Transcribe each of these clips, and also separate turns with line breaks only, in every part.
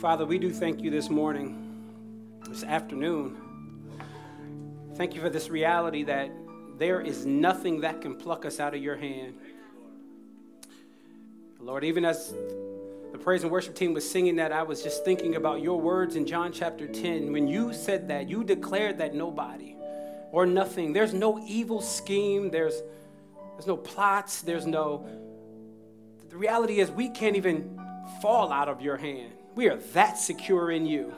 Father, we do thank you this morning, this afternoon. Thank you for this reality that there is nothing that can pluck us out of your hand. Lord, even as the praise and worship team was singing that, I was just thinking about your words in John chapter 10. When you said that, you declared that nobody or nothing, there's no evil scheme, there's, there's no plots, there's no. The reality is, we can't even fall out of your hand. We are that secure in you.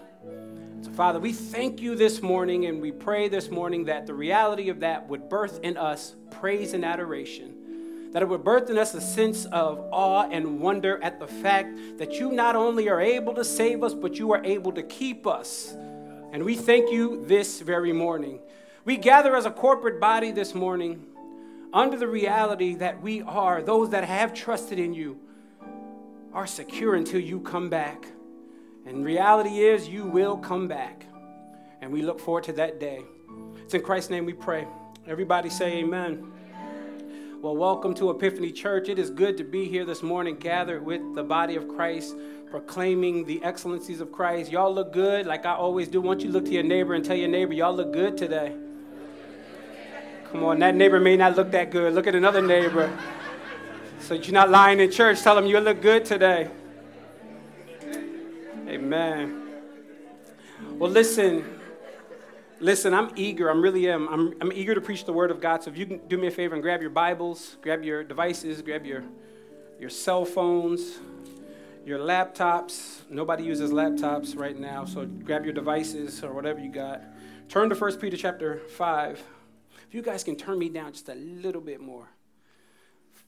So, Father, we thank you this morning and we pray this morning that the reality of that would birth in us praise and adoration. That it would birth in us a sense of awe and wonder at the fact that you not only are able to save us, but you are able to keep us. And we thank you this very morning. We gather as a corporate body this morning under the reality that we are, those that have trusted in you, are secure until you come back. And reality is, you will come back. And we look forward to that day. It's in Christ's name we pray. Everybody say amen. Well, welcome to Epiphany Church. It is good to be here this morning, gathered with the body of Christ, proclaiming the excellencies of Christ. Y'all look good, like I always do. Once you look to your neighbor and tell your neighbor, y'all look good today. Come on, that neighbor may not look that good. Look at another neighbor. So you're not lying in church. Tell them you look good today. Amen. Well, listen. Listen, I'm eager. I'm really am. I'm, I'm eager to preach the word of God. So if you can do me a favor and grab your Bibles, grab your devices, grab your, your cell phones, your laptops. Nobody uses laptops right now, so grab your devices or whatever you got. Turn to 1 Peter chapter 5. If you guys can turn me down just a little bit more.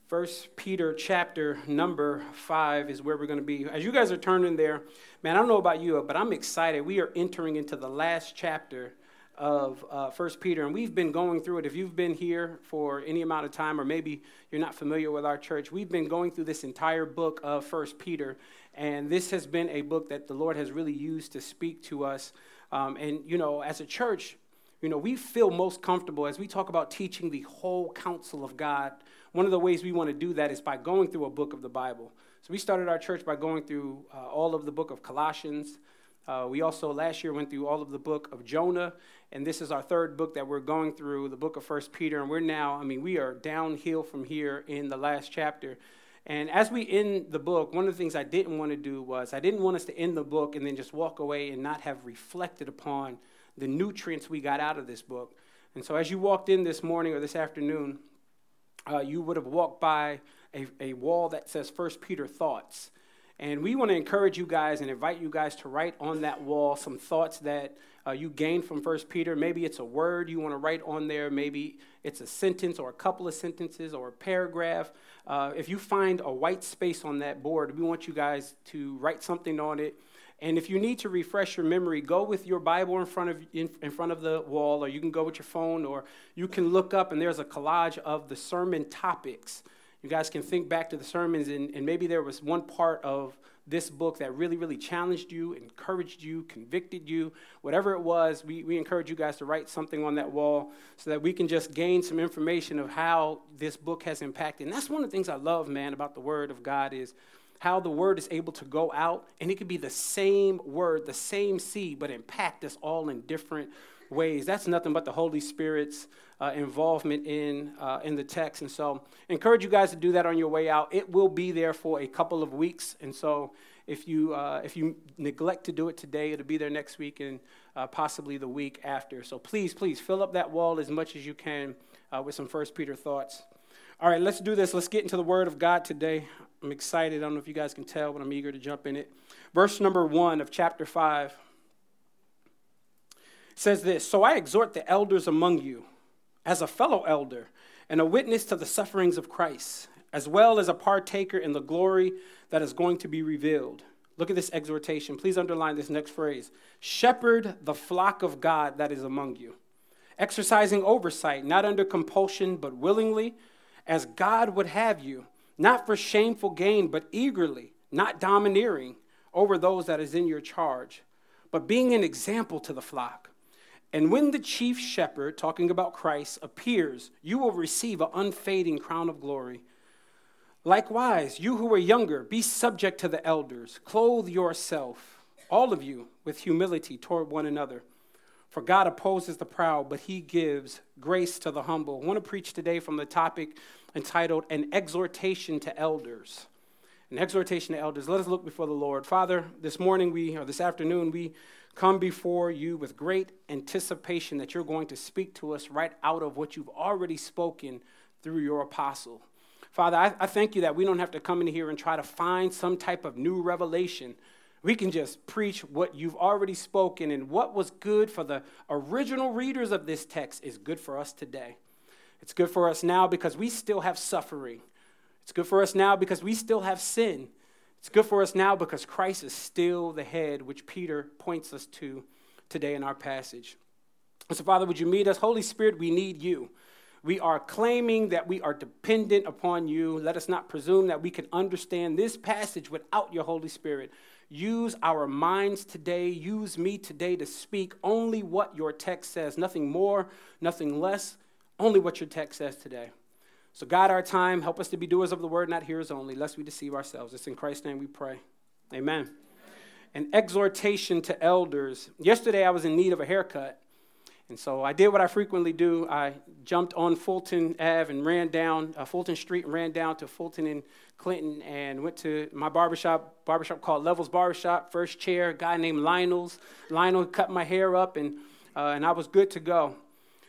First Peter chapter number five is where we're going to be. As you guys are turning there, man, I don't know about you, but I'm excited. We are entering into the last chapter of uh, First Peter, and we've been going through it. If you've been here for any amount of time, or maybe you're not familiar with our church, we've been going through this entire book of First Peter, and this has been a book that the Lord has really used to speak to us. Um, and you know, as a church, you know, we feel most comfortable as we talk about teaching the whole counsel of God. One of the ways we want to do that is by going through a book of the Bible. So we started our church by going through uh, all of the book of Colossians. Uh, we also last year went through all of the book of Jonah, and this is our third book that we're going through, the book of First Peter. And we're now, I mean, we are downhill from here in the last chapter. And as we end the book, one of the things I didn't want to do was I didn't want us to end the book and then just walk away and not have reflected upon the nutrients we got out of this book. And so, as you walked in this morning or this afternoon, uh, you would have walked by a, a wall that says First Peter Thoughts. And we want to encourage you guys and invite you guys to write on that wall some thoughts that uh, you gained from First Peter. Maybe it's a word you want to write on there. Maybe it's a sentence or a couple of sentences or a paragraph. Uh, if you find a white space on that board, we want you guys to write something on it and if you need to refresh your memory, go with your Bible in front of in, in, front of the wall, or you can go with your phone, or you can look up and there's a collage of the sermon topics. You guys can think back to the sermons, and, and maybe there was one part of this book that really, really challenged you, encouraged you, convicted you, whatever it was, we, we encourage you guys to write something on that wall so that we can just gain some information of how this book has impacted. And that's one of the things I love, man, about the Word of God is how the word is able to go out and it could be the same word, the same seed, but impact us all in different ways. That's nothing but the Holy Spirit's uh, involvement in, uh, in the text. And so, encourage you guys to do that on your way out. It will be there for a couple of weeks. And so, if you, uh, if you neglect to do it today, it'll be there next week and uh, possibly the week after. So, please, please fill up that wall as much as you can uh, with some First Peter thoughts. All right, let's do this. Let's get into the Word of God today. I'm excited. I don't know if you guys can tell, but I'm eager to jump in it. Verse number one of chapter 5 says this So I exhort the elders among you, as a fellow elder and a witness to the sufferings of Christ, as well as a partaker in the glory that is going to be revealed. Look at this exhortation. Please underline this next phrase Shepherd the flock of God that is among you, exercising oversight, not under compulsion, but willingly, as God would have you not for shameful gain, but eagerly, not domineering over those that is in your charge, but being an example to the flock. And when the chief shepherd, talking about Christ, appears, you will receive an unfading crown of glory. Likewise, you who are younger, be subject to the elders. Clothe yourself all of you, with humility toward one another. For God opposes the proud, but he gives grace to the humble. I want to preach today from the topic entitled An Exhortation to Elders. An exhortation to elders. Let us look before the Lord. Father, this morning we, or this afternoon, we come before you with great anticipation that you're going to speak to us right out of what you've already spoken through your apostle. Father, I, I, thank you that we don't have to come in here and try to find some type of new revelation. We can just preach what you've already spoken, and what was good for the original readers of this text is good for us today. It's good for us now because we still have suffering. It's good for us now because we still have sin. It's good for us now because Christ is still the head, which Peter points us to today in our passage. so, Father, would you meet us? Holy Spirit, we need you. We are claiming that we are dependent upon you. Let us not presume that we can understand this passage without your Holy Spirit. Use our minds today. Use me today to speak only what your text says, nothing more, nothing less, only what your text says today. So, guide our time. Help us to be doers of the word, not hearers only, lest we deceive ourselves. It's in Christ's name we pray. Amen. An exhortation to elders. Yesterday, I was in need of a haircut. And so I did what I frequently do. I jumped on Fulton Ave and ran down uh, Fulton Street and ran down to Fulton and Clinton and went to my barbershop, barbershop called Levels Barbershop, first chair, guy named Lionel's. Lionel cut my hair up and, uh, and I was good to go.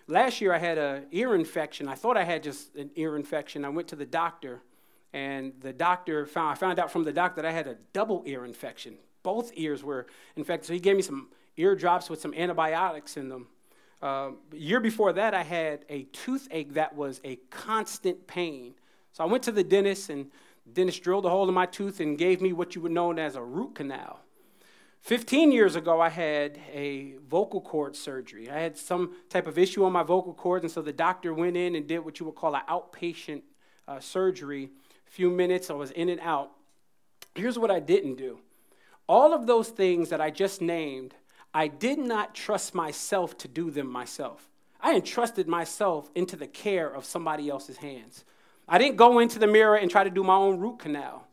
Last year I had an ear infection. I thought I had just an ear infection. I went to the doctor, and the doctor found I found out from the doctor that I had a double ear infection. Both ears were infected. So he gave me some ear drops with some antibiotics in them. Uh, year before that, I had a toothache that was a constant pain. So I went to the dentist, and dentist drilled a hole in my tooth and gave me what you would know as a root canal. 15 years ago, I had a vocal cord surgery. I had some type of issue on my vocal cords, and so the doctor went in and did what you would call an outpatient uh, surgery. A few minutes, I was in and out. Here's what I didn't do all of those things that I just named, I did not trust myself to do them myself. I entrusted myself into the care of somebody else's hands. I didn't go into the mirror and try to do my own root canal.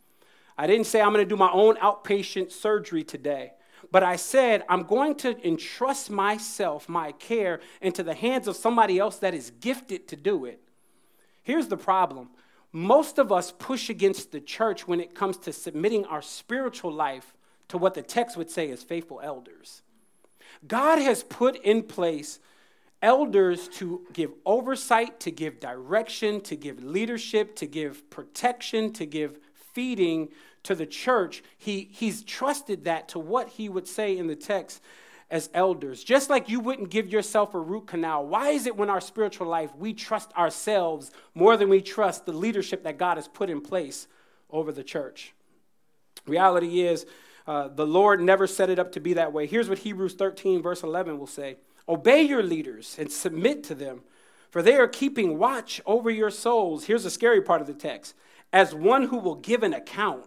I didn't say I'm going to do my own outpatient surgery today. But I said, I'm going to entrust myself, my care, into the hands of somebody else that is gifted to do it. Here's the problem most of us push against the church when it comes to submitting our spiritual life to what the text would say is faithful elders. God has put in place elders to give oversight, to give direction, to give leadership, to give protection, to give feeding to the church, he, he's trusted that to what he would say in the text as elders. Just like you wouldn't give yourself a root canal, why is it when our spiritual life we trust ourselves more than we trust the leadership that God has put in place over the church? Reality is, uh, the Lord never set it up to be that way. Here's what Hebrews 13, verse 11 will say Obey your leaders and submit to them, for they are keeping watch over your souls. Here's the scary part of the text as one who will give an account.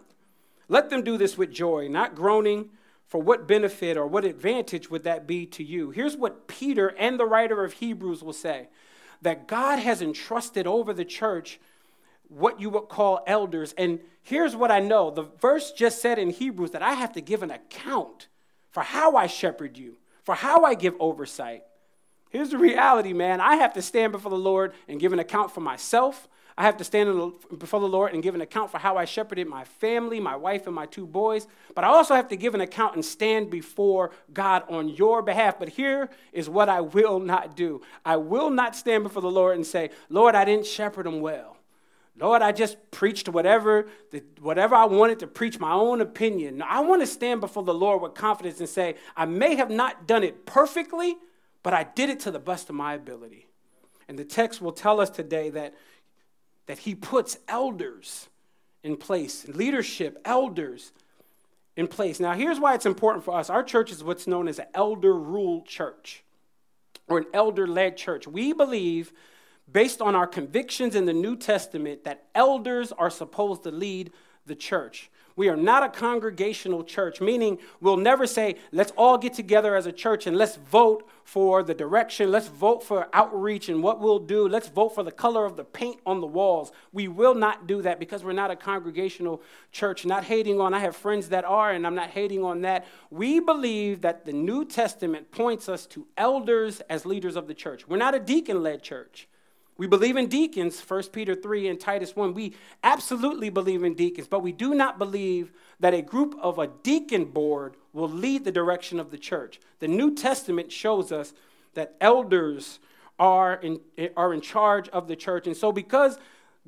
Let them do this with joy, not groaning, for what benefit or what advantage would that be to you? Here's what Peter and the writer of Hebrews will say that God has entrusted over the church what you would call elders. And here's what I know the verse just said in Hebrews that I have to give an account for how I shepherd you, for how I give oversight. Here's the reality, man. I have to stand before the Lord and give an account for myself. I have to stand before the Lord and give an account for how I shepherded my family, my wife, and my two boys. But I also have to give an account and stand before God on your behalf. But here is what I will not do I will not stand before the Lord and say, Lord, I didn't shepherd them well. Lord, I just preached whatever, whatever I wanted to preach, my own opinion. I want to stand before the Lord with confidence and say, I may have not done it perfectly, but I did it to the best of my ability. And the text will tell us today that that he puts elders in place, leadership, elders in place. Now, here's why it's important for us. Our church is what's known as an elder ruled church or an elder led church. We believe, based on our convictions in the New Testament, that elders are supposed to lead the church. We are not a congregational church, meaning we'll never say, let's all get together as a church and let's vote for the direction, let's vote for outreach and what we'll do, let's vote for the color of the paint on the walls. We will not do that because we're not a congregational church. Not hating on, I have friends that are, and I'm not hating on that. We believe that the New Testament points us to elders as leaders of the church. We're not a deacon led church. We believe in deacons, 1 Peter 3 and Titus 1. We absolutely believe in deacons, but we do not believe that a group of a deacon board will lead the direction of the church. The New Testament shows us that elders are in, are in charge of the church. And so, because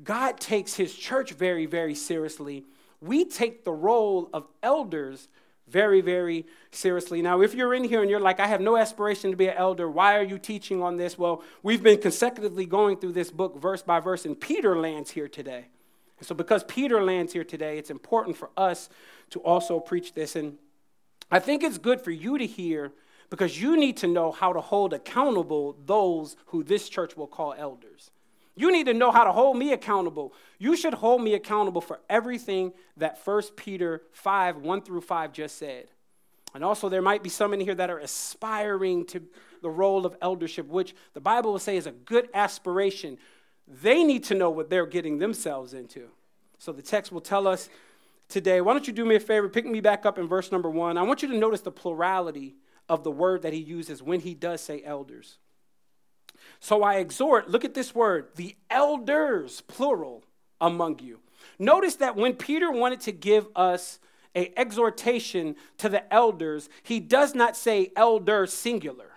God takes his church very, very seriously, we take the role of elders very, very seriously. Now, if you're in here and you're like, I have no aspiration to be an elder, why are you teaching on this? Well, we've been consecutively going through this book verse by verse, and Peter lands here today. And so, because Peter lands here today, it's important for us to also preach this. And I think it's good for you to hear because you need to know how to hold accountable those who this church will call elders. You need to know how to hold me accountable. You should hold me accountable for everything that 1 Peter 5 1 through 5 just said. And also, there might be some in here that are aspiring to the role of eldership, which the Bible will say is a good aspiration. They need to know what they're getting themselves into. So the text will tell us today. Why don't you do me a favor? Pick me back up in verse number one. I want you to notice the plurality of the word that he uses when he does say elders. So I exhort, look at this word, the elders, plural, among you. Notice that when Peter wanted to give us a exhortation to the elders, he does not say elder singular.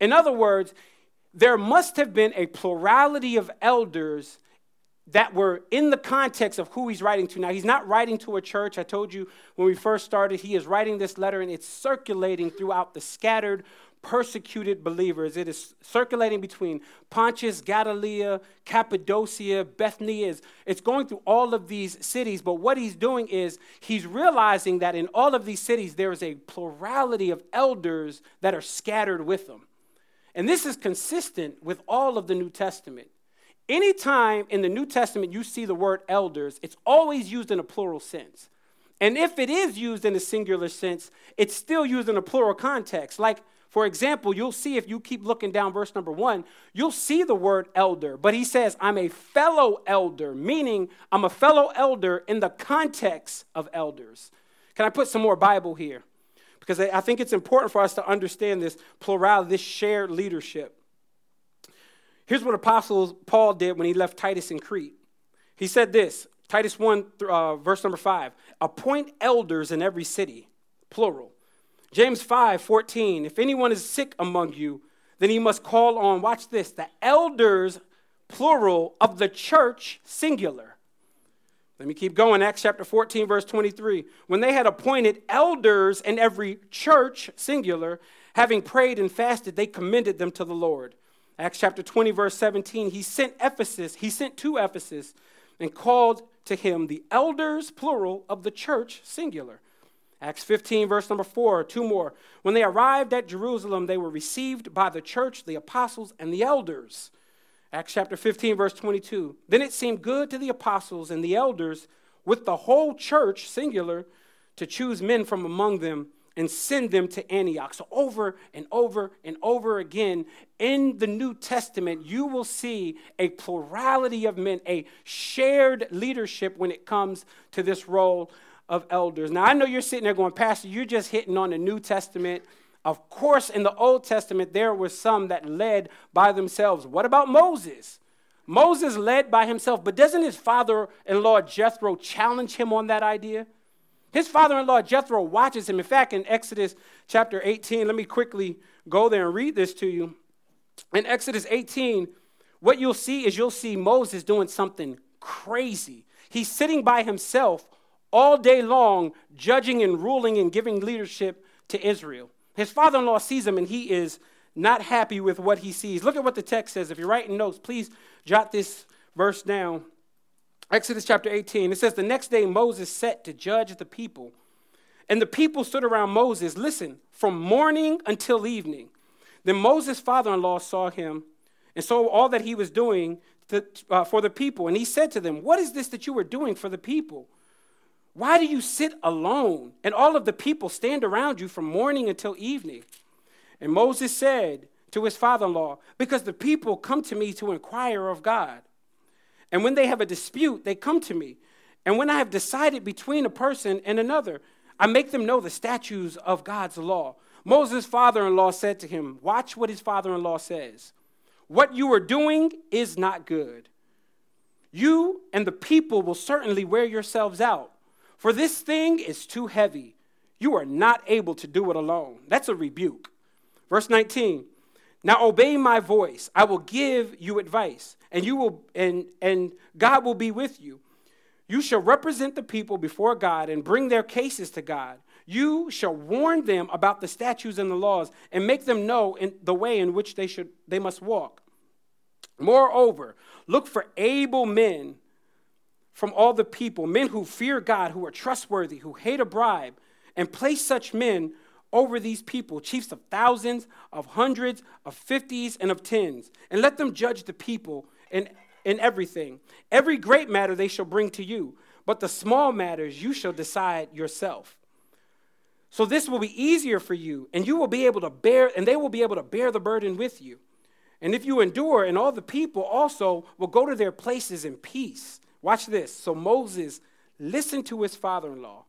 In other words, there must have been a plurality of elders that were in the context of who he's writing to. Now, he's not writing to a church. I told you when we first started, he is writing this letter and it's circulating throughout the scattered persecuted believers. It is circulating between Pontus, Galilee, Cappadocia, Bithynia. It's going through all of these cities. But what he's doing is he's realizing that in all of these cities, there is a plurality of elders that are scattered with them. And this is consistent with all of the New Testament. Anytime in the New Testament you see the word elders, it's always used in a plural sense. And if it is used in a singular sense, it's still used in a plural context. Like for example, you'll see if you keep looking down verse number one, you'll see the word elder, but he says, I'm a fellow elder, meaning I'm a fellow elder in the context of elders. Can I put some more Bible here? Because I think it's important for us to understand this plurality, this shared leadership. Here's what Apostle Paul did when he left Titus in Crete. He said this Titus 1, uh, verse number 5 appoint elders in every city, plural James 5 14, if anyone is sick among you, then he must call on, watch this, the elders, plural, of the church, singular. Let me keep going. Acts chapter 14, verse 23. When they had appointed elders in every church, singular, having prayed and fasted, they commended them to the Lord. Acts chapter 20, verse 17. He sent Ephesus, he sent to Ephesus and called to him the elders, plural, of the church, singular. Acts 15, verse number 4, two more. When they arrived at Jerusalem, they were received by the church, the apostles, and the elders. Acts chapter 15, verse 22. Then it seemed good to the apostles and the elders with the whole church, singular, to choose men from among them and send them to Antioch. So, over and over and over again in the New Testament, you will see a plurality of men, a shared leadership when it comes to this role of elders. Now, I know you're sitting there going, Pastor, you're just hitting on the New Testament. Of course, in the Old Testament, there were some that led by themselves. What about Moses? Moses led by himself, but doesn't his father in law Jethro challenge him on that idea? His father in law Jethro watches him. In fact, in Exodus chapter 18, let me quickly go there and read this to you. In Exodus 18, what you'll see is you'll see Moses doing something crazy. He's sitting by himself all day long judging and ruling and giving leadership to Israel. His father in law sees him and he is not happy with what he sees. Look at what the text says. If you're writing notes, please jot this verse down. Exodus chapter 18. It says, The next day Moses set to judge the people. And the people stood around Moses, listen, from morning until evening. Then Moses' father in law saw him and saw all that he was doing to, uh, for the people. And he said to them, What is this that you are doing for the people? Why do you sit alone and all of the people stand around you from morning until evening? And Moses said to his father in law, Because the people come to me to inquire of God. And when they have a dispute, they come to me. And when I have decided between a person and another, I make them know the statutes of God's law. Moses' father in law said to him, Watch what his father in law says. What you are doing is not good. You and the people will certainly wear yourselves out, for this thing is too heavy. You are not able to do it alone. That's a rebuke. Verse 19 Now obey my voice. I will give you advice, and, you will, and, and God will be with you. You shall represent the people before God and bring their cases to God. You shall warn them about the statutes and the laws and make them know in the way in which they should they must walk. Moreover, look for able men from all the people, men who fear God, who are trustworthy, who hate a bribe, and place such men over these people, chiefs of thousands, of hundreds, of fifties, and of tens, and let them judge the people in, in everything. Every great matter they shall bring to you, but the small matters you shall decide yourself. So this will be easier for you, and you will be able to bear, and they will be able to bear the burden with you. And if you endure, and all the people also will go to their places in peace. Watch this. So Moses listened to his father in law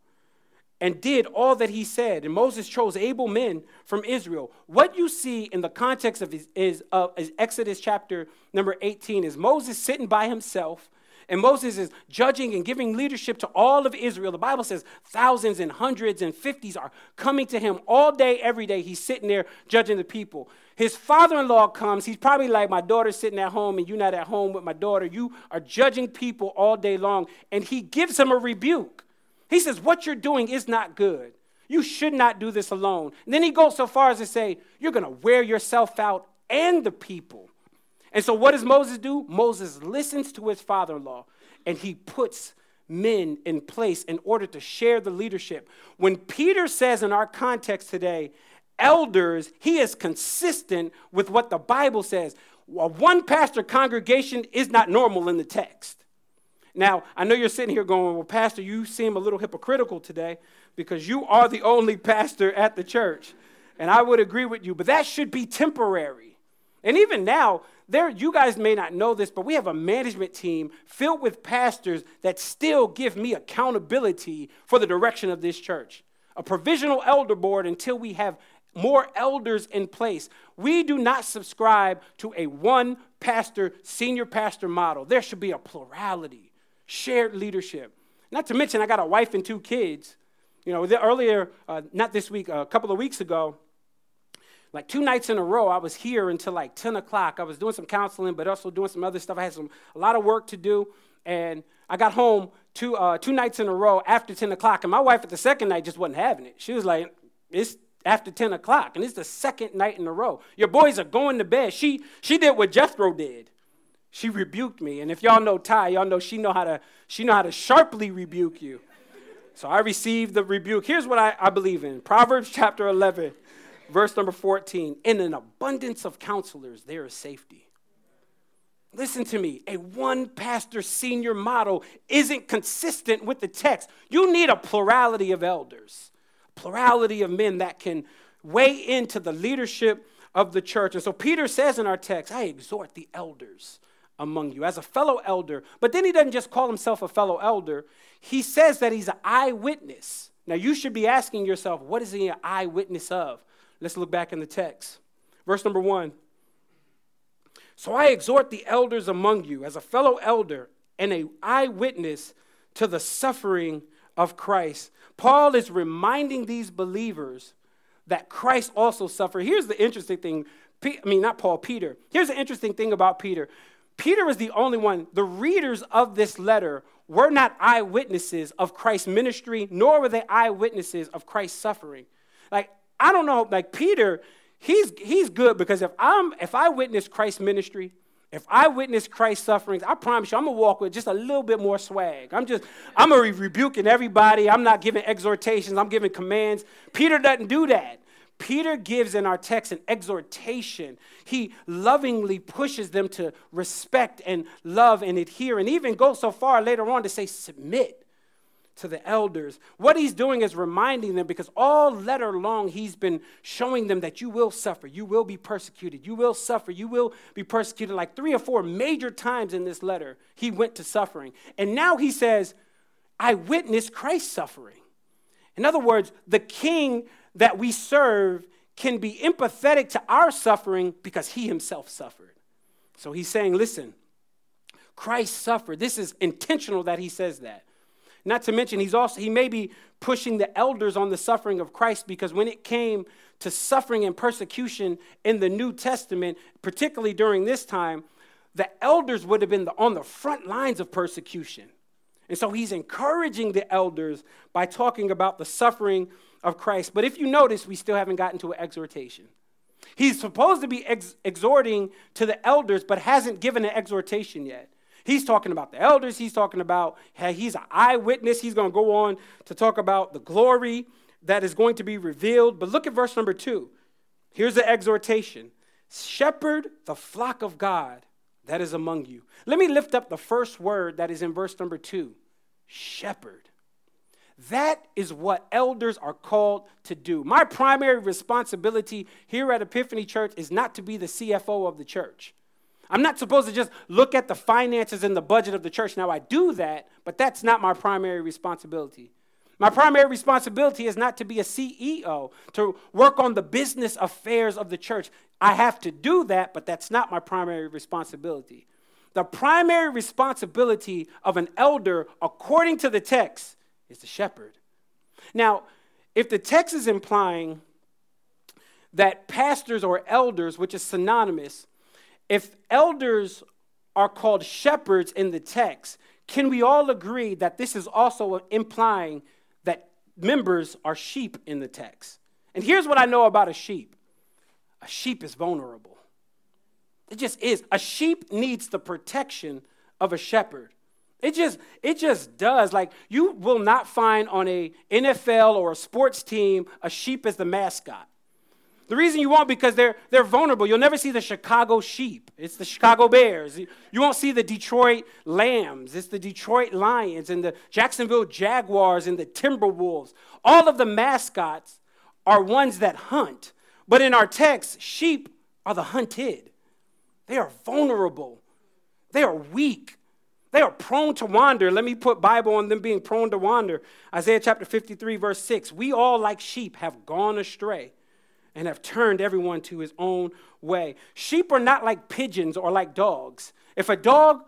and did all that he said. And Moses chose able men from Israel. What you see in the context of his, is, uh, Exodus chapter number 18 is Moses sitting by himself. And Moses is judging and giving leadership to all of Israel. The Bible says thousands and hundreds and fifties are coming to him all day, every day. He's sitting there judging the people. His father in law comes. He's probably like, My daughter's sitting at home and you're not at home with my daughter. You are judging people all day long. And he gives him a rebuke. He says, What you're doing is not good. You should not do this alone. And then he goes so far as to say, You're going to wear yourself out and the people. And so, what does Moses do? Moses listens to his father in law and he puts men in place in order to share the leadership. When Peter says in our context today, elders, he is consistent with what the Bible says. A one pastor congregation is not normal in the text. Now, I know you're sitting here going, Well, Pastor, you seem a little hypocritical today because you are the only pastor at the church. And I would agree with you, but that should be temporary. And even now, there you guys may not know this, but we have a management team filled with pastors that still give me accountability for the direction of this church. A provisional elder board until we have more elders in place. We do not subscribe to a one pastor, senior pastor model. There should be a plurality shared leadership. Not to mention, I got a wife and two kids. You know, earlier, uh, not this week, a couple of weeks ago, like two nights in a row, I was here until like 10 o'clock. I was doing some counseling, but also doing some other stuff. I had some, a lot of work to do. And I got home two, uh, two nights in a row after 10 o'clock. And my wife at the second night just wasn't having it. She was like, it's after 10 o'clock. And it's the second night in a row. Your boys are going to bed. She, she did what Jethro did. She rebuked me. And if y'all know Ty, y'all know she know how to she know how to sharply rebuke you. So I received the rebuke. Here's what I, I believe in. Proverbs chapter 11, verse number 14. In an abundance of counselors, there is safety. Listen to me. A one pastor senior model isn't consistent with the text. You need a plurality of elders, plurality of men that can weigh into the leadership of the church. And so Peter says in our text, I exhort the elders among you as a fellow elder. But then he doesn't just call himself a fellow elder, he says that he's an eyewitness. Now you should be asking yourself, what is he an eyewitness of? Let's look back in the text. Verse number one. So I exhort the elders among you as a fellow elder and an eyewitness to the suffering of Christ. Paul is reminding these believers that Christ also suffered. Here's the interesting thing. I mean, not Paul, Peter. Here's the interesting thing about Peter. Peter was the only one. The readers of this letter were not eyewitnesses of Christ's ministry, nor were they eyewitnesses of Christ's suffering. Like, I don't know, like Peter, he's he's good because if I'm if I witness Christ's ministry, if I witness Christ's sufferings, I promise you, I'm gonna walk with just a little bit more swag. I'm just, I'm gonna be rebuking everybody. I'm not giving exhortations, I'm giving commands. Peter doesn't do that. Peter gives in our text an exhortation. He lovingly pushes them to respect and love and adhere, and even go so far later on to say, submit. To the elders. What he's doing is reminding them because all letter long he's been showing them that you will suffer, you will be persecuted, you will suffer, you will be persecuted. Like three or four major times in this letter, he went to suffering. And now he says, I witnessed Christ's suffering. In other words, the king that we serve can be empathetic to our suffering because he himself suffered. So he's saying, listen, Christ suffered. This is intentional that he says that. Not to mention, he's also, he may be pushing the elders on the suffering of Christ because when it came to suffering and persecution in the New Testament, particularly during this time, the elders would have been on the front lines of persecution. And so he's encouraging the elders by talking about the suffering of Christ. But if you notice, we still haven't gotten to an exhortation. He's supposed to be ex- exhorting to the elders, but hasn't given an exhortation yet. He's talking about the elders. He's talking about he's an eyewitness. He's going to go on to talk about the glory that is going to be revealed. But look at verse number two. Here's the exhortation Shepherd the flock of God that is among you. Let me lift up the first word that is in verse number two shepherd. That is what elders are called to do. My primary responsibility here at Epiphany Church is not to be the CFO of the church. I'm not supposed to just look at the finances and the budget of the church. Now, I do that, but that's not my primary responsibility. My primary responsibility is not to be a CEO, to work on the business affairs of the church. I have to do that, but that's not my primary responsibility. The primary responsibility of an elder, according to the text, is the shepherd. Now, if the text is implying that pastors or elders, which is synonymous, if elders are called shepherds in the text, can we all agree that this is also implying that members are sheep in the text? And here's what I know about a sheep a sheep is vulnerable. It just is. A sheep needs the protection of a shepherd. It just it just does. Like you will not find on a NFL or a sports team a sheep as the mascot. The reason you won't because they're they're vulnerable. You'll never see the Chicago sheep. It's the Chicago Bears. You won't see the Detroit Lambs. It's the Detroit Lions and the Jacksonville Jaguars and the Timberwolves. All of the mascots are ones that hunt. But in our text, sheep are the hunted. They are vulnerable. They are weak. They are prone to wander. Let me put Bible on them being prone to wander. Isaiah chapter 53, verse 6. We all, like sheep, have gone astray and have turned everyone to his own way. Sheep are not like pigeons or like dogs. If a dog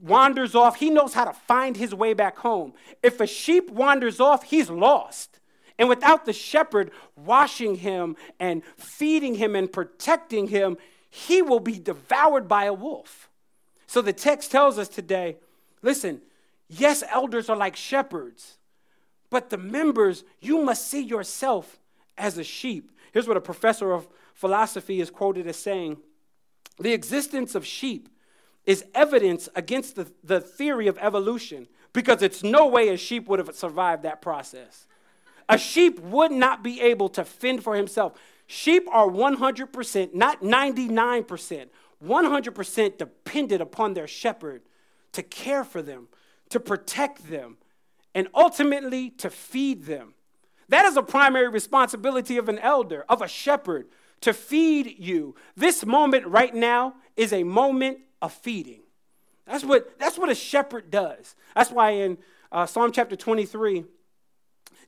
wanders off, he knows how to find his way back home. If a sheep wanders off, he's lost. And without the shepherd washing him and feeding him and protecting him, he will be devoured by a wolf. So the text tells us today listen, yes, elders are like shepherds, but the members, you must see yourself as a sheep. Here's what a professor of philosophy is quoted as saying The existence of sheep is evidence against the, the theory of evolution because it's no way a sheep would have survived that process. A sheep would not be able to fend for himself. Sheep are 100%, not 99%, 100% dependent upon their shepherd to care for them, to protect them, and ultimately to feed them. That is a primary responsibility of an elder, of a shepherd, to feed you. This moment right now is a moment of feeding. That's what, that's what a shepherd does. That's why in uh, Psalm chapter 23,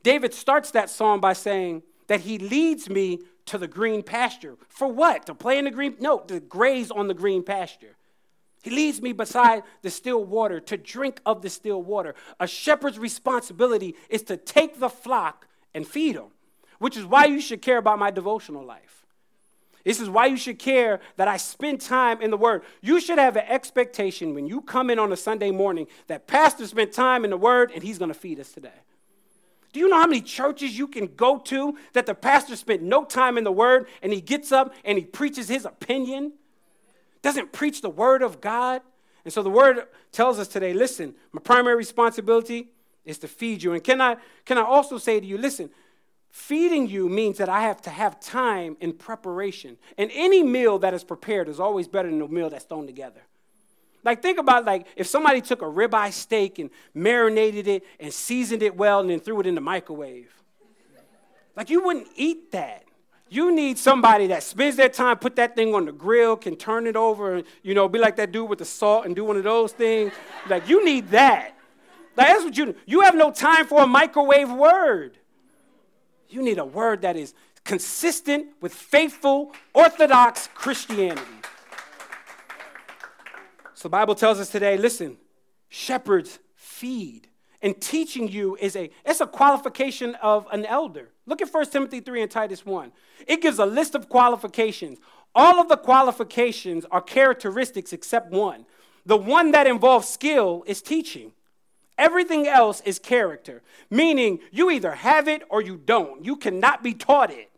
David starts that psalm by saying that he leads me to the green pasture. For what? To play in the green? No, to graze on the green pasture. He leads me beside the still water to drink of the still water. A shepherd's responsibility is to take the flock and feed them, which is why you should care about my devotional life. This is why you should care that I spend time in the Word. You should have an expectation when you come in on a Sunday morning that Pastor spent time in the Word and he's going to feed us today. Do you know how many churches you can go to that the pastor spent no time in the Word and he gets up and he preaches his opinion? Doesn't preach the Word of God? And so the Word tells us today listen, my primary responsibility is to feed you. And can I, can I also say to you, listen, feeding you means that I have to have time in preparation. And any meal that is prepared is always better than a meal that's thrown together. Like, think about like if somebody took a ribeye steak and marinated it and seasoned it well and then threw it in the microwave. Like, you wouldn't eat that. You need somebody that spends their time, put that thing on the grill, can turn it over, and you know, be like that dude with the salt and do one of those things. Like, you need that. That's what you you have no time for a microwave word. You need a word that is consistent with faithful, orthodox Christianity. So the Bible tells us today, listen, shepherds feed. And teaching you is a it's a qualification of an elder. Look at 1 Timothy 3 and Titus 1. It gives a list of qualifications. All of the qualifications are characteristics except one. The one that involves skill is teaching. Everything else is character, meaning you either have it or you don't. You cannot be taught it.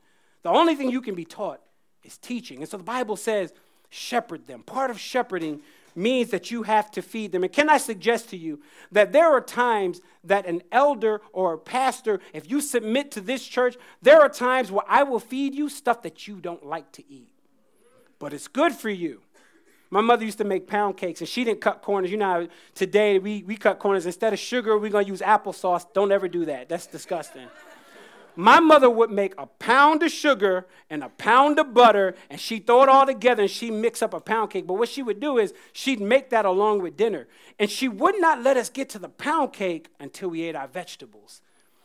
The only thing you can be taught is teaching. And so the Bible says, shepherd them. Part of shepherding means that you have to feed them. And can I suggest to you that there are times that an elder or a pastor, if you submit to this church, there are times where I will feed you stuff that you don't like to eat. But it's good for you. My mother used to make pound cakes, and she didn't cut corners. You know, today we, we cut corners. Instead of sugar, we're going to use applesauce. Don't ever do that. That's disgusting. My mother would make a pound of sugar and a pound of butter, and she'd throw it all together and she'd mix up a pound cake. But what she would do is she'd make that along with dinner. And she would not let us get to the pound cake until we ate our vegetables.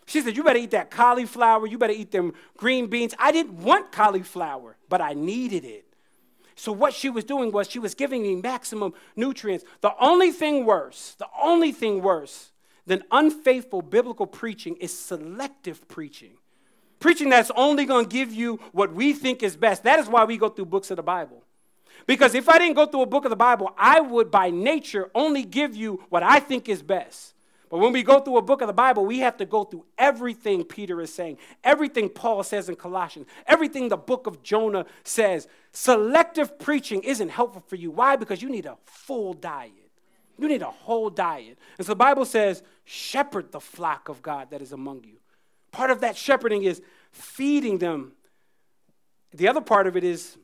She said, You better eat that cauliflower, you better eat them green beans. I didn't want cauliflower, but I needed it. So, what she was doing was she was giving me maximum nutrients. The only thing worse, the only thing worse than unfaithful biblical preaching is selective preaching. Preaching that's only going to give you what we think is best. That is why we go through books of the Bible. Because if I didn't go through a book of the Bible, I would by nature only give you what I think is best. But when we go through a book of the Bible, we have to go through everything Peter is saying, everything Paul says in Colossians, everything the book of Jonah says. Selective preaching isn't helpful for you. Why? Because you need a full diet. You need a whole diet. And so the Bible says, shepherd the flock of God that is among you. Part of that shepherding is feeding them. The other part of it is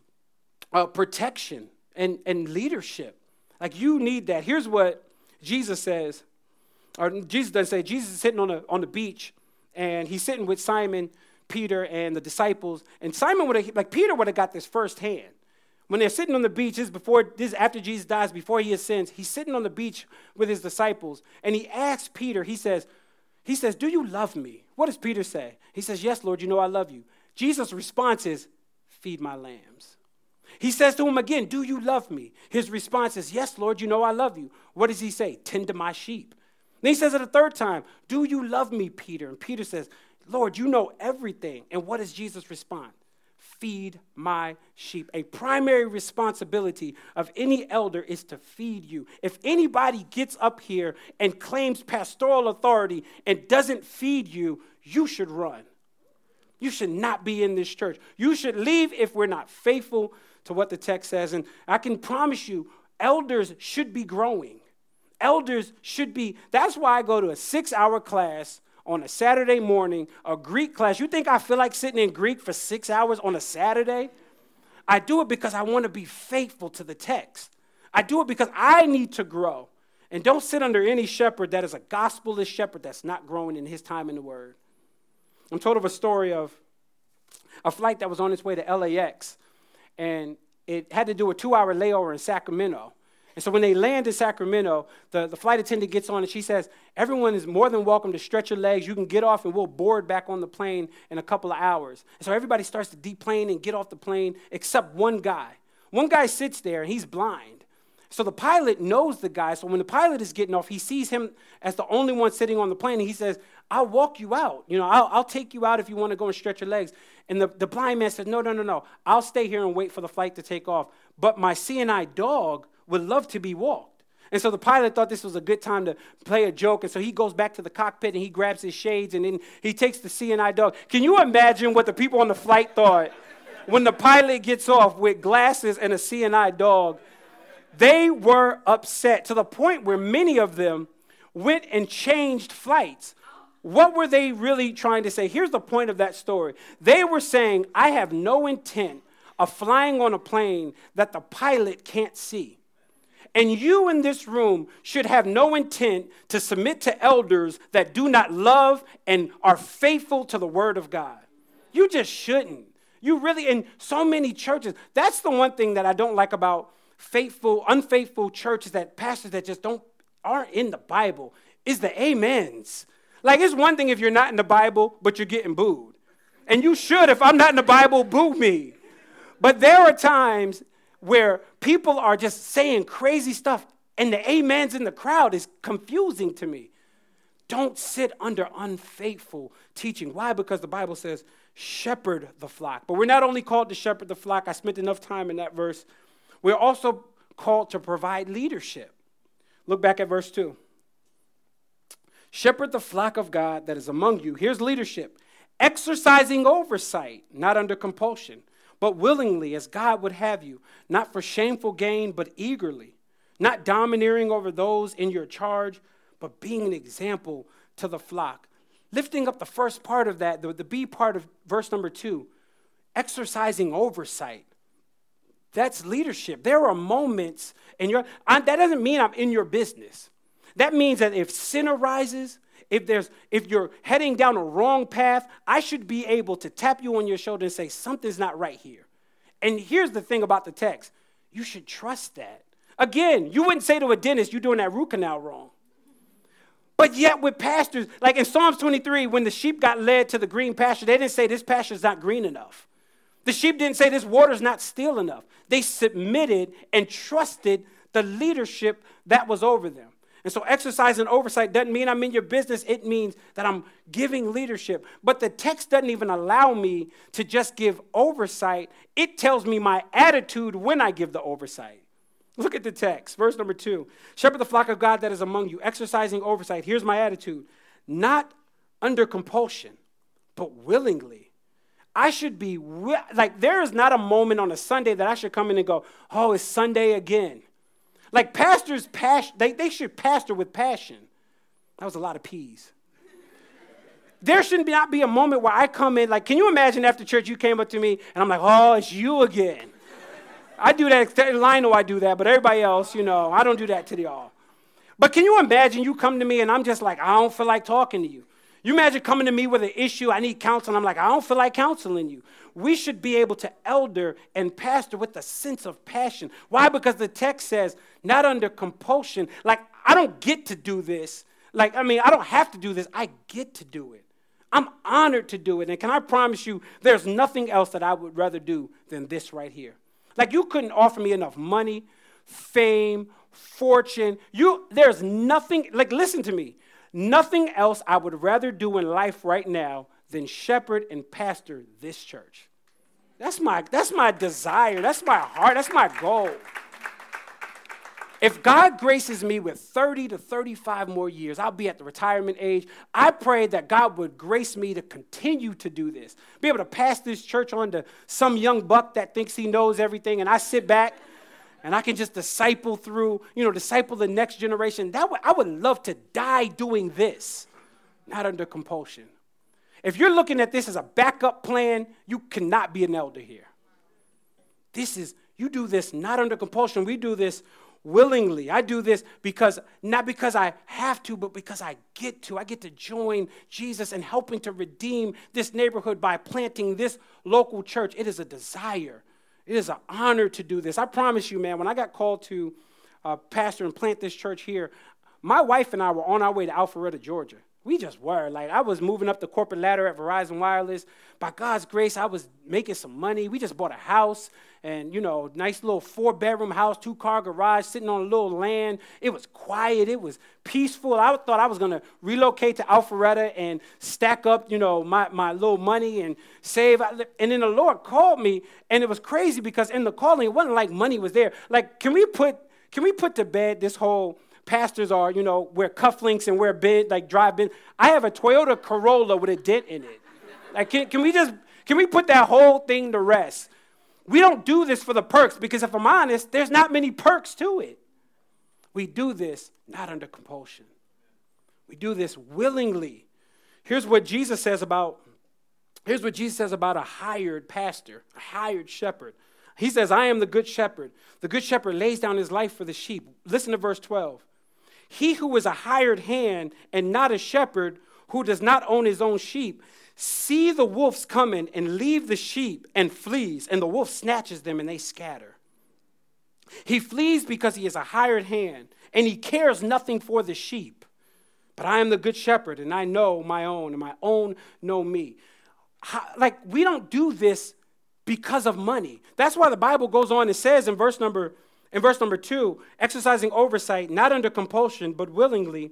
uh, protection and, and leadership. Like you need that. Here's what Jesus says or Jesus doesn't say, Jesus is sitting on, a, on the beach and he's sitting with Simon, Peter, and the disciples. And Simon would have, like Peter would have got this firsthand. When they're sitting on the beach, this before this after Jesus dies, before he ascends, he's sitting on the beach with his disciples, and he asks Peter, he says, he says, Do you love me? What does Peter say? He says, Yes, Lord, you know I love you. Jesus' response is, Feed my lambs. He says to him again, Do you love me? His response is, Yes, Lord, you know I love you. What does he say? Tend to my sheep. Then he says it a third time, Do you love me, Peter? And Peter says, Lord, you know everything. And what does Jesus respond? Feed my sheep. A primary responsibility of any elder is to feed you. If anybody gets up here and claims pastoral authority and doesn't feed you, you should run. You should not be in this church. You should leave if we're not faithful to what the text says. And I can promise you, elders should be growing elders should be. That's why I go to a six hour class on a Saturday morning, a Greek class. You think I feel like sitting in Greek for six hours on a Saturday? I do it because I want to be faithful to the text. I do it because I need to grow. And don't sit under any shepherd that is a gospelless shepherd that's not growing in his time in the word. I'm told of a story of a flight that was on its way to LAX, and it had to do a two hour layover in Sacramento. And so when they land in Sacramento, the, the flight attendant gets on and she says, Everyone is more than welcome to stretch your legs. You can get off and we'll board back on the plane in a couple of hours. And so everybody starts to deplane and get off the plane except one guy. One guy sits there and he's blind. So the pilot knows the guy. So when the pilot is getting off, he sees him as the only one sitting on the plane. And he says, I'll walk you out. You know, I'll, I'll take you out if you want to go and stretch your legs. And the, the blind man says, No, no, no, no. I'll stay here and wait for the flight to take off. But my seeing eye dog would love to be walked. And so the pilot thought this was a good time to play a joke. And so he goes back to the cockpit and he grabs his shades and then he takes the seeing eye dog. Can you imagine what the people on the flight thought when the pilot gets off with glasses and a seeing eye dog? They were upset to the point where many of them went and changed flights. What were they really trying to say? Here's the point of that story. They were saying, I have no intent of flying on a plane that the pilot can't see. And you in this room should have no intent to submit to elders that do not love and are faithful to the word of God. You just shouldn't. You really, in so many churches, that's the one thing that I don't like about faithful, unfaithful churches that pastors that just don't aren't in the Bible is the amens. Like it's one thing if you're not in the Bible, but you're getting booed. And you should, if I'm not in the Bible, boo me. But there are times where people are just saying crazy stuff, and the amens in the crowd is confusing to me. Don't sit under unfaithful teaching. Why? Because the Bible says, shepherd the flock. But we're not only called to shepherd the flock, I spent enough time in that verse. We're also called to provide leadership. Look back at verse 2. Shepherd the flock of God that is among you. Here's leadership exercising oversight, not under compulsion, but willingly as God would have you, not for shameful gain, but eagerly, not domineering over those in your charge, but being an example to the flock. Lifting up the first part of that, the, the B part of verse number two, exercising oversight. That's leadership. There are moments in your, I, that doesn't mean I'm in your business. That means that if sin arises, if there's if you're heading down a wrong path, I should be able to tap you on your shoulder and say something's not right here. And here's the thing about the text. You should trust that. Again, you wouldn't say to a dentist, you're doing that root canal wrong. But yet, with pastors, like in Psalms 23, when the sheep got led to the green pasture, they didn't say this pasture's not green enough. The sheep didn't say this water's not still enough. They submitted and trusted the leadership that was over them. And so exercising oversight doesn't mean I'm in your business, it means that I'm giving leadership. But the text doesn't even allow me to just give oversight, it tells me my attitude when I give the oversight. Look at the text, verse number two. Shepherd the flock of God that is among you, exercising oversight. Here's my attitude not under compulsion, but willingly. I should be, like, there is not a moment on a Sunday that I should come in and go, oh, it's Sunday again. Like pastors, passion, they, they should pastor with passion. That was a lot of peas. There shouldn't be, not be a moment where I come in, like, can you imagine after church you came up to me and I'm like, oh, it's you again. I do that, Lionel, oh, I do that, but everybody else, you know, I don't do that to y'all. But can you imagine you come to me and I'm just like, I don't feel like talking to you. You imagine coming to me with an issue, I need counsel, I'm like, I don't feel like counseling you. We should be able to elder and pastor with a sense of passion. Why? Because the text says, not under compulsion. Like, I don't get to do this. Like, I mean, I don't have to do this. I get to do it. I'm honored to do it. And can I promise you, there's nothing else that I would rather do than this right here. Like, you couldn't offer me enough money, fame, fortune. You, there's nothing, like, listen to me. Nothing else I would rather do in life right now than shepherd and pastor this church. That's my, that's my desire. That's my heart. That's my goal. If God graces me with 30 to 35 more years, I'll be at the retirement age. I pray that God would grace me to continue to do this, be able to pass this church on to some young buck that thinks he knows everything, and I sit back and I can just disciple through, you know, disciple the next generation. That would, I would love to die doing this, not under compulsion. If you're looking at this as a backup plan, you cannot be an elder here. This is, you do this not under compulsion. We do this willingly. I do this because, not because I have to, but because I get to. I get to join Jesus and helping to redeem this neighborhood by planting this local church. It is a desire. It is an honor to do this. I promise you, man, when I got called to uh, pastor and plant this church here, my wife and I were on our way to Alpharetta, Georgia. We just were. Like, I was moving up the corporate ladder at Verizon Wireless. By God's grace, I was making some money. We just bought a house and, you know, nice little four bedroom house, two car garage, sitting on a little land. It was quiet. It was peaceful. I thought I was going to relocate to Alpharetta and stack up, you know, my, my little money and save. And then the Lord called me, and it was crazy because in the calling, it wasn't like money was there. Like, can we put, can we put to bed this whole pastors are, you know, wear cufflinks and wear bid, like drive bin. I have a Toyota Corolla with a dent in it. Like, can, can we just, can we put that whole thing to rest? We don't do this for the perks because if I'm honest, there's not many perks to it. We do this not under compulsion. We do this willingly. Here's what Jesus says about here's what Jesus says about a hired pastor, a hired shepherd. He says, I am the good shepherd. The good shepherd lays down his life for the sheep. Listen to verse 12. He who is a hired hand and not a shepherd, who does not own his own sheep, see the wolves coming and leave the sheep and flees, and the wolf snatches them and they scatter. He flees because he is a hired hand and he cares nothing for the sheep. But I am the good shepherd and I know my own, and my own know me. How, like, we don't do this because of money. That's why the Bible goes on and says in verse number in verse number 2, exercising oversight not under compulsion but willingly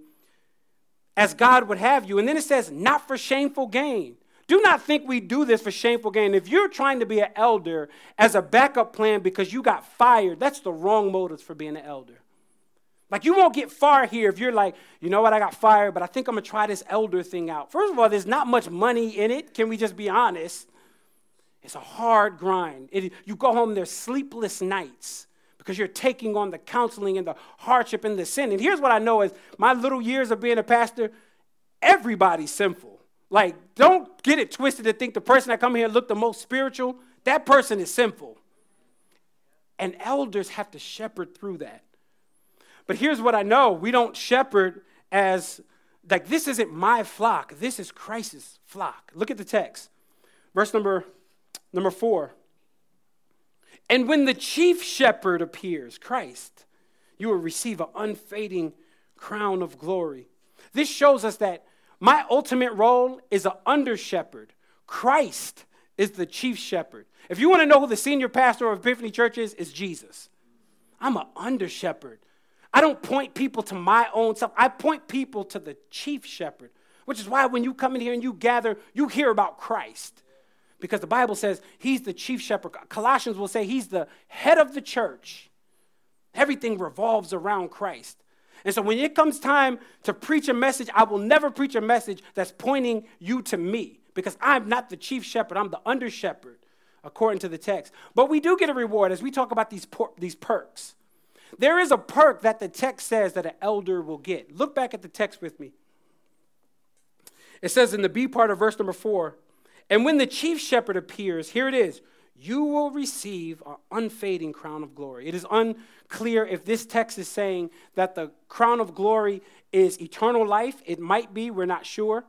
as God would have you. And then it says not for shameful gain. Do not think we do this for shameful gain. If you're trying to be an elder as a backup plan because you got fired, that's the wrong motives for being an elder. Like, you won't get far here if you're like, you know what, I got fired, but I think I'm gonna try this elder thing out. First of all, there's not much money in it. Can we just be honest? It's a hard grind. It, you go home, there's sleepless nights because you're taking on the counseling and the hardship and the sin. And here's what I know is my little years of being a pastor, everybody's sinful. Like, don't get it twisted to think the person that come here look the most spiritual. That person is sinful. And elders have to shepherd through that. But here's what I know we don't shepherd as like this isn't my flock, this is Christ's flock. Look at the text. Verse number number 4. And when the chief shepherd appears, Christ, you will receive an unfading crown of glory. This shows us that my ultimate role is an under shepherd. Christ is the chief shepherd. If you want to know who the senior pastor of Epiphany Church is, it's Jesus. I'm an under shepherd. I don't point people to my own self. I point people to the chief shepherd, which is why when you come in here and you gather, you hear about Christ. Because the Bible says he's the chief shepherd. Colossians will say he's the head of the church. Everything revolves around Christ. And so when it comes time to preach a message, I will never preach a message that's pointing you to me because I'm not the chief shepherd, I'm the under shepherd, according to the text. But we do get a reward as we talk about these, por- these perks. There is a perk that the text says that an elder will get. Look back at the text with me. It says in the B part of verse number four, and when the chief shepherd appears, here it is, you will receive an unfading crown of glory. It is unclear if this text is saying that the crown of glory is eternal life. It might be, we're not sure.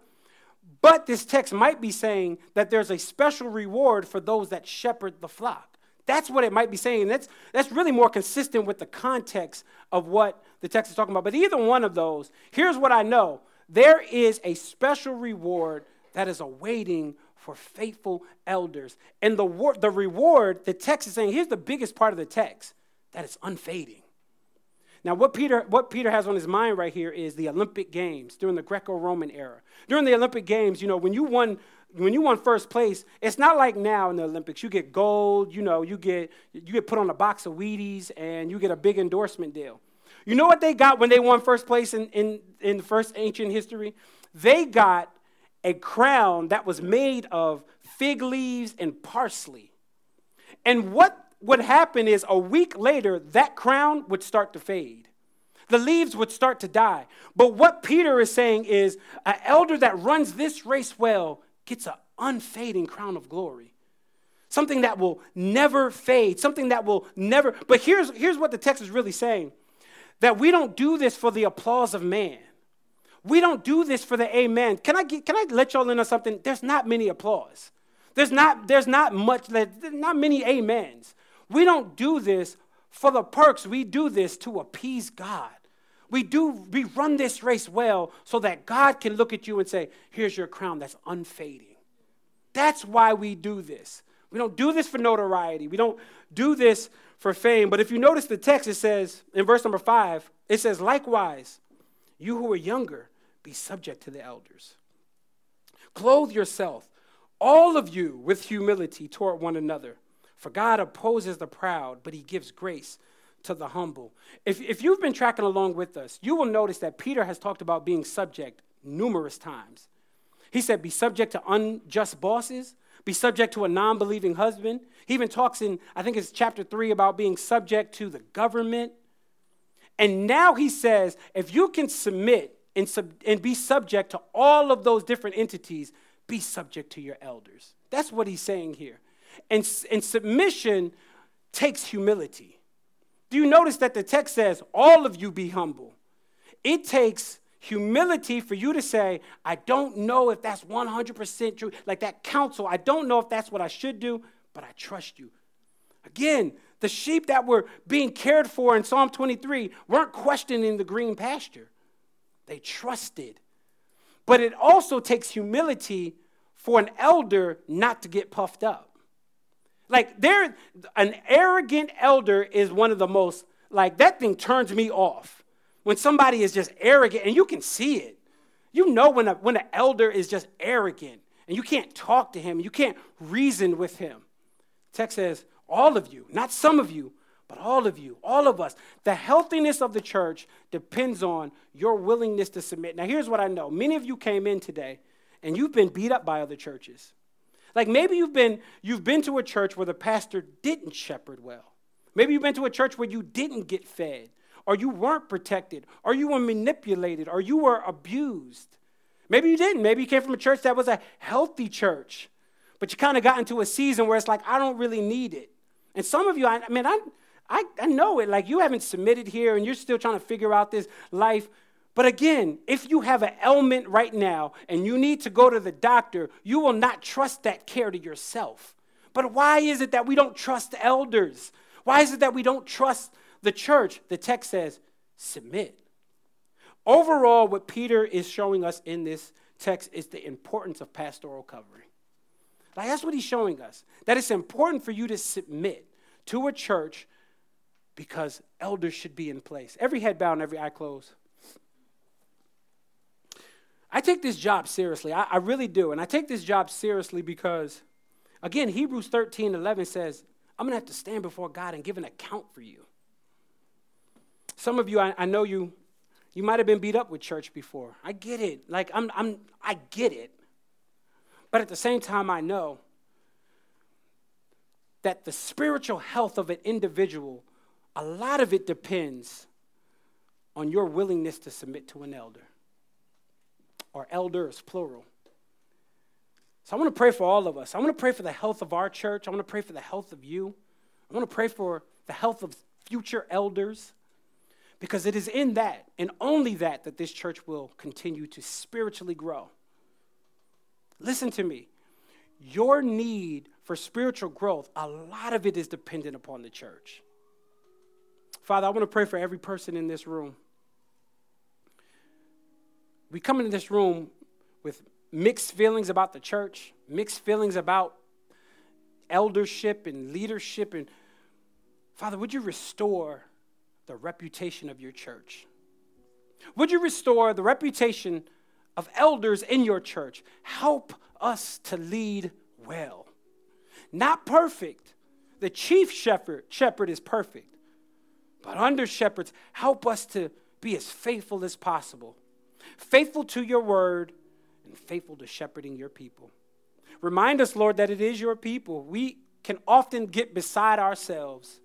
But this text might be saying that there's a special reward for those that shepherd the flock. That's what it might be saying. That's, that's really more consistent with the context of what the text is talking about. But either one of those, here's what I know there is a special reward that is awaiting for faithful elders. And the, the reward, the text is saying, here's the biggest part of the text that it's unfading. Now, what Peter, what Peter has on his mind right here is the Olympic Games during the Greco Roman era. During the Olympic Games, you know, when you won when you won first place, it's not like now in the Olympics. You get gold, you know, you get you get put on a box of Wheaties and you get a big endorsement deal. You know what they got when they won first place in, in, in first ancient history? They got a crown that was made of fig leaves and parsley. And what would happen is a week later, that crown would start to fade. The leaves would start to die. But what Peter is saying is an elder that runs this race well gets an unfading crown of glory. Something that will never fade, something that will never. But here's, here's what the text is really saying that we don't do this for the applause of man. We don't do this for the amen. Can I, get, can I let y'all in on something? There's not many applause. There's not, there's not much, there's not many amens. We don't do this for the perks. We do this to appease God. We do, we run this race well so that God can look at you and say, here's your crown that's unfading. That's why we do this. We don't do this for notoriety. We don't do this for fame. But if you notice the text, it says in verse number five, it says, likewise, you who are younger, be subject to the elders. Clothe yourself, all of you, with humility toward one another. For God opposes the proud, but he gives grace to the humble. If, if you've been tracking along with us, you will notice that Peter has talked about being subject numerous times. He said, Be subject to unjust bosses, be subject to a non believing husband. He even talks in, I think it's chapter three, about being subject to the government. And now he says, if you can submit and, sub- and be subject to all of those different entities, be subject to your elders. That's what he's saying here. And, and submission takes humility. Do you notice that the text says, All of you be humble? It takes humility for you to say, I don't know if that's 100% true. Like that counsel, I don't know if that's what I should do, but I trust you. Again, the sheep that were being cared for in Psalm 23 weren't questioning the green pasture, they trusted. But it also takes humility for an elder not to get puffed up. Like there, an arrogant elder is one of the most, like that thing turns me off. When somebody is just arrogant, and you can see it. You know when, a, when an elder is just arrogant and you can't talk to him, you can't reason with him. text says, all of you, not some of you, but all of you, all of us. The healthiness of the church depends on your willingness to submit. Now, here's what I know many of you came in today and you've been beat up by other churches. Like maybe you've been, you've been to a church where the pastor didn't shepherd well. Maybe you've been to a church where you didn't get fed, or you weren't protected, or you were manipulated, or you were abused. Maybe you didn't. Maybe you came from a church that was a healthy church, but you kind of got into a season where it's like, I don't really need it. And some of you, I, I mean, I, I, I know it. Like you haven't submitted here and you're still trying to figure out this life. But again, if you have an ailment right now and you need to go to the doctor, you will not trust that care to yourself. But why is it that we don't trust elders? Why is it that we don't trust the church? The text says, submit. Overall, what Peter is showing us in this text is the importance of pastoral covering. Like that's what he's showing us. That it's important for you to submit to a church because elders should be in place. Every head bowed and every eye closed. I take this job seriously. I, I, really do. And I take this job seriously because, again, Hebrews 13 11 says, I'm going to have to stand before God and give an account for you. Some of you, I, I know you, you might have been beat up with church before. I get it. Like, I'm, I'm, I get it. But at the same time, I know that the spiritual health of an individual, a lot of it depends on your willingness to submit to an elder or elders, plural. So I want to pray for all of us. I want to pray for the health of our church. I want to pray for the health of you. I want to pray for the health of future elders because it is in that and only that that this church will continue to spiritually grow. Listen to me. Your need for spiritual growth, a lot of it is dependent upon the church. Father, I want to pray for every person in this room we come into this room with mixed feelings about the church, mixed feelings about eldership and leadership. And Father, would you restore the reputation of your church? Would you restore the reputation of elders in your church? Help us to lead well. Not perfect. The chief shepherd, shepherd is perfect. But under shepherds, help us to be as faithful as possible faithful to your word, and faithful to shepherding your people. Remind us, Lord, that it is your people. We can often get beside ourselves.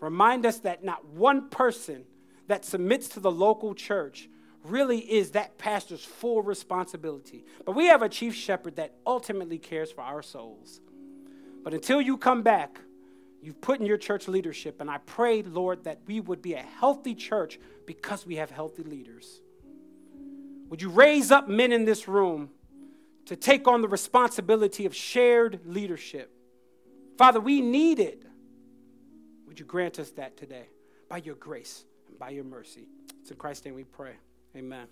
Remind us that not one person that submits to the local church really is that pastor's full responsibility. But we have a chief shepherd that ultimately cares for our souls. But until you come back, you've put in your church leadership, and I pray, Lord, that we would be a healthy church because we have healthy leaders. Would you raise up men in this room to take on the responsibility of shared leadership? Father, we need it. Would you grant us that today by your grace and by your mercy? It's in Christ's name we pray. Amen.